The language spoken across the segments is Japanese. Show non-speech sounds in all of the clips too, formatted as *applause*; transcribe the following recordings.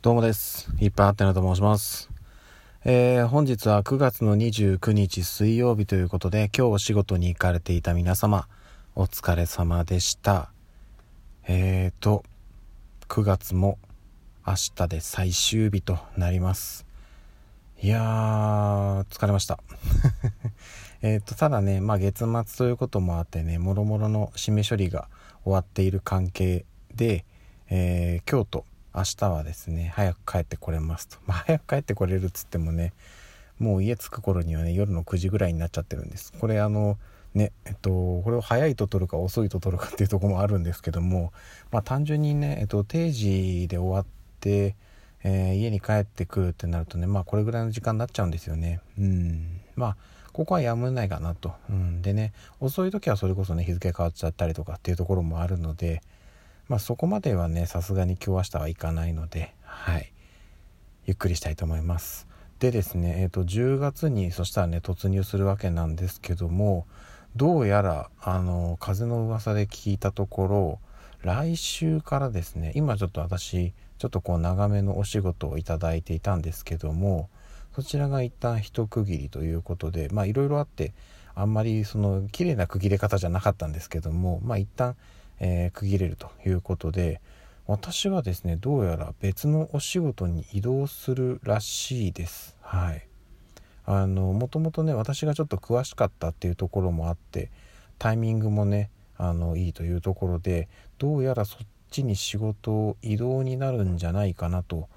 どうもです。いっぱいあってなと申します。えー、本日は9月の29日水曜日ということで、今日お仕事に行かれていた皆様、お疲れ様でした。えーと、9月も明日で最終日となります。いやー、疲れました。*laughs* えっと、ただね、まあ月末ということもあってね、もろもろの締め処理が終わっている関係で、えー、今日と明日はですね早く帰ってこれますと、まあ、早く帰ってこれるっつってもねもう家着く頃にはね夜の9時ぐらいになっちゃってるんです。これあのねえっとこれを早いと取るか遅いと取るかっていうとこもあるんですけどもまあ単純にね、えっと、定時で終わって、えー家に帰ってくるってなるとねまあこれぐらいの時間になっちゃうんですよね。うん。まあここはやむないかなと、うん、でね遅い時はそれこそね日付変わっちゃったりとかっていうところもあるのでまあそこまではねさすがに今日明日はいかないのではい。ゆっくりしたいと思います。でですねえっ、と10月にそしたらね突入するわけなんですけどもどうやらあの風の噂で聞いたところ来週からですね今ちょっと私ちょっとこう長めのお仕事をいただいていたんですけどもそちらが一旦一区切りということでまあいろいろあってあんまりその綺麗な区切れ方じゃなかったんですけどもまあ一旦えー区切れるということで私はですねどうやら別のお仕事に移動するらしいです。はい。あのもともとね私がちょっと詳しかったっていうところもあってタイミングもねあのいいというところでどうやらそっちに仕事を移動になるんじゃないかなと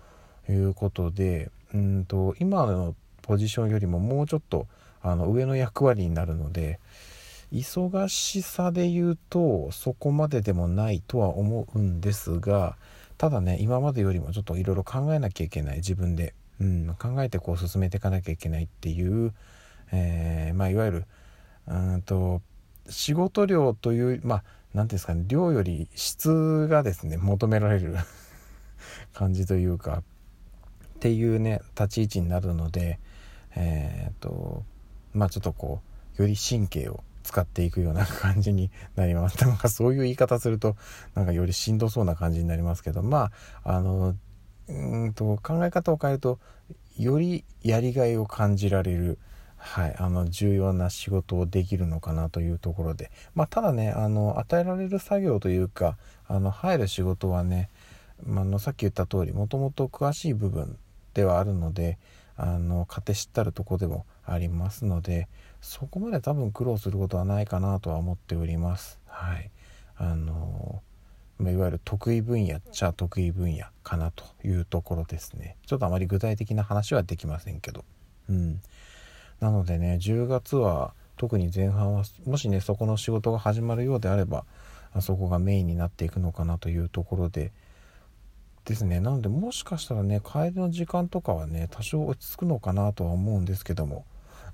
いうことでうんと今のポジションよりももうちょっとあの上の役割になるので忙しさで言うとそこまででもないとは思うんですがただね今までよりもちょっといろいろ考えなきゃいけない自分で、うん、考えてこう進めていかなきゃいけないっていう、えーまあいわゆるうんと仕事量というまあ何ていうんですかね量より質がですね求められる *laughs* 感じというかっていうね立ち位置になるのでえっ、とまあちょっとこうより神経を使っていくような感じになりますなんかそういう言い方するとなんかよりしんどそうな感じになりますけど。まああのうんと考え方を変えるとよりやりがいを感じられる。はい、あの重要な仕事をできるのかなというところで、まあ、ただねあの与えられる作業というかあの入る仕事はね、ま、あのさっき言った通りもともと詳しい部分ではあるのであの勝手知ったるとこでもありますのでそこまで多分苦労することはないかなとは思っております。はい。あのいわゆる得意分野っちゃ得意分野かなというところですね。ちょっとあまり具体的な話はできませんけど。うん。なのでね10月は特に前半はもしねそこの仕事が始まるようであればあそこがメインになっていくのかなというところでですね。なのでもしかしたらね帰りの時間とかはね多少落ち着くのかなとは思うんですけども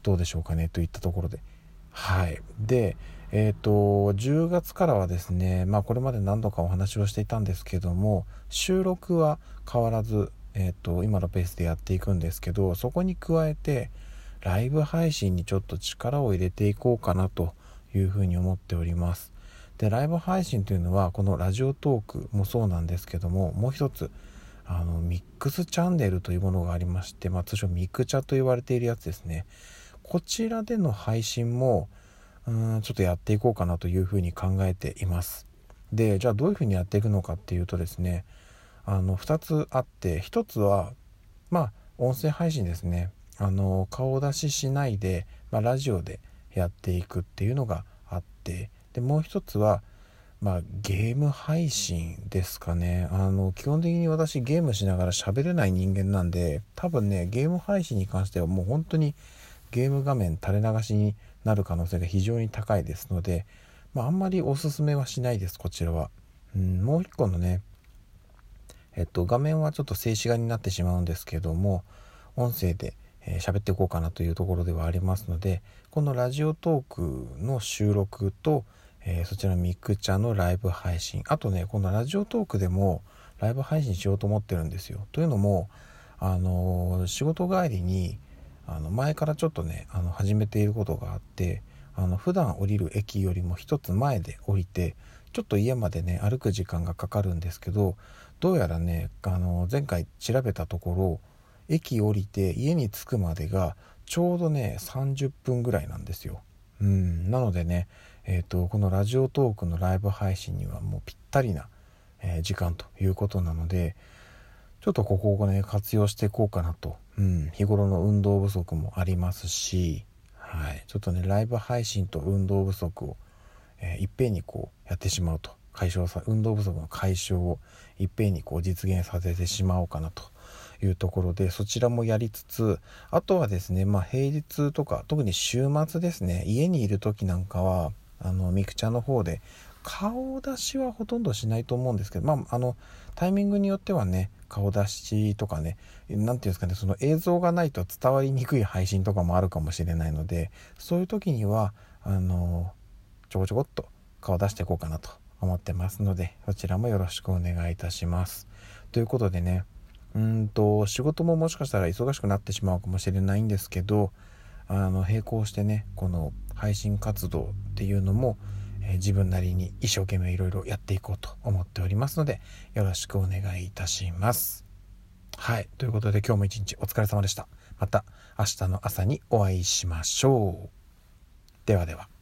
どうでしょうかねといったところで。はい。でえっ、と10月からはですねまあこれまで何度かお話をしていたんですけども収録は変わらず、えー、と今のペースでやっていくんですけどそこに加えてライブ配信にちょっと力を入れていこうかなというふうに思っております。でライブ配信というのはこのラジオトークもそうなんですけどももう一つあのミックスチャンネルというものがありまして、まあ、通称ミクチャと言われているやつですね。こちらでの配信もうんちょっとやっていこうかなというふうに考えています。でじゃあどういうふうにやっていくのかっていうとですねあの2つあって1つはまあ音声配信ですね。あの顔出ししないで、まあ、ラジオでやっていくっていうのがあってでもう一つは、まあ、ゲーム配信ですかねあの基本的に私ゲームしながら喋れない人間なんで多分ねゲーム配信に関してはもう本当にゲーム画面垂れ流しになる可能性が非常に高いですので、まあ、あんまりおすすめはしないですこちらは。うん、もう一個のねえっと、画面はちょっと静止画になってしまうんですけども音声でえー喋っていこうかなというところではありますのでこのラジオトークの収録と、えーそちらのミクチャのライブ配信あとねこのラジオトークでもライブ配信しようと思ってるんですよ。というのも、あのー仕事帰りにあの前からちょっとねあの始めていることがあってあの普段降りる駅よりも一つ前で降りてちょっと家までね歩く時間がかかるんですけどどうやらねあの前回調べたところ駅降りて家に着くまでがちょうどね30分ぐらいなんですよ。うんなのでね、えーと、このラジオトークのライブ配信にはもうぴったりな、えー、時間ということなのでちょっとここをね活用していこうかなと、うん、日頃の運動不足もありますし、はい、ちょっとねライブ配信と運動不足を、えー、いっぺんにこうやってしまうと解消さ運動不足の解消をいっぺんにこう実現させてしまおうかなと。いうところでそちらもやりつつあとはですねまあ平日とか特に週末ですね家にいる時なんかはあのミクチャの方で顔出しはほとんどしないと思うんですけどまああのタイミングによってはね顔出しとかね何て言うんですかねその映像がないと伝わりにくい配信とかもあるかもしれないのでそういう時にはあのちょこちょこっと顔出していこうかなと思ってますのでそちらもよろしくお願いいたします。ということでねうんと仕事ももしかしたら忙しくなってしまうかもしれないんですけどあの並行してねこの配信活動っていうのも、えー、自分なりに一生懸命いろいろやっていこうと思っておりますのでよろしくお願いいたします。はいということで今日も一日お疲れ様でした。また明日の朝にお会いしましょう。ではでは。